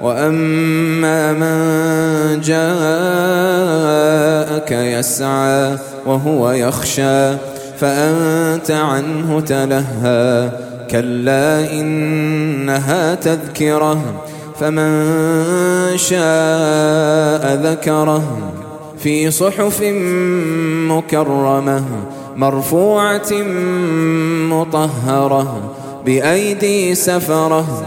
وأما من جاءك يسعى وهو يخشى فأنت عنه تلهى. كلا إنها تذكرة فمن شاء ذكره. في صحف مكرمة مرفوعة مطهرة بأيدي سفرة.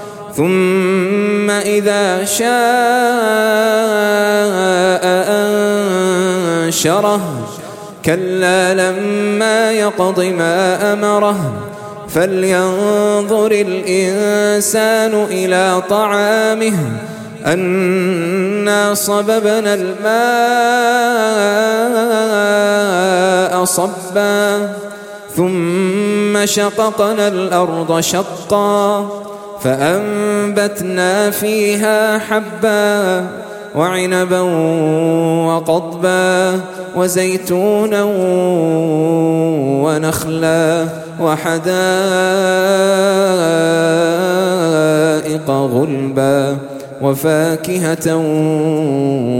ثم إذا شاء أنشره. كلا لما يقض ما أمره. فلينظر الإنسان إلى طعامه. أنا صببنا الماء صبا. ثم شققنا الأرض شقا. فأنبتنا فيها حبا وعنبا وقضبا وزيتونا ونخلا وحدائق غلبا وفاكهة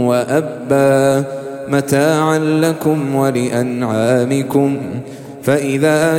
وأبا متاعا لكم ولأنعامكم فإذا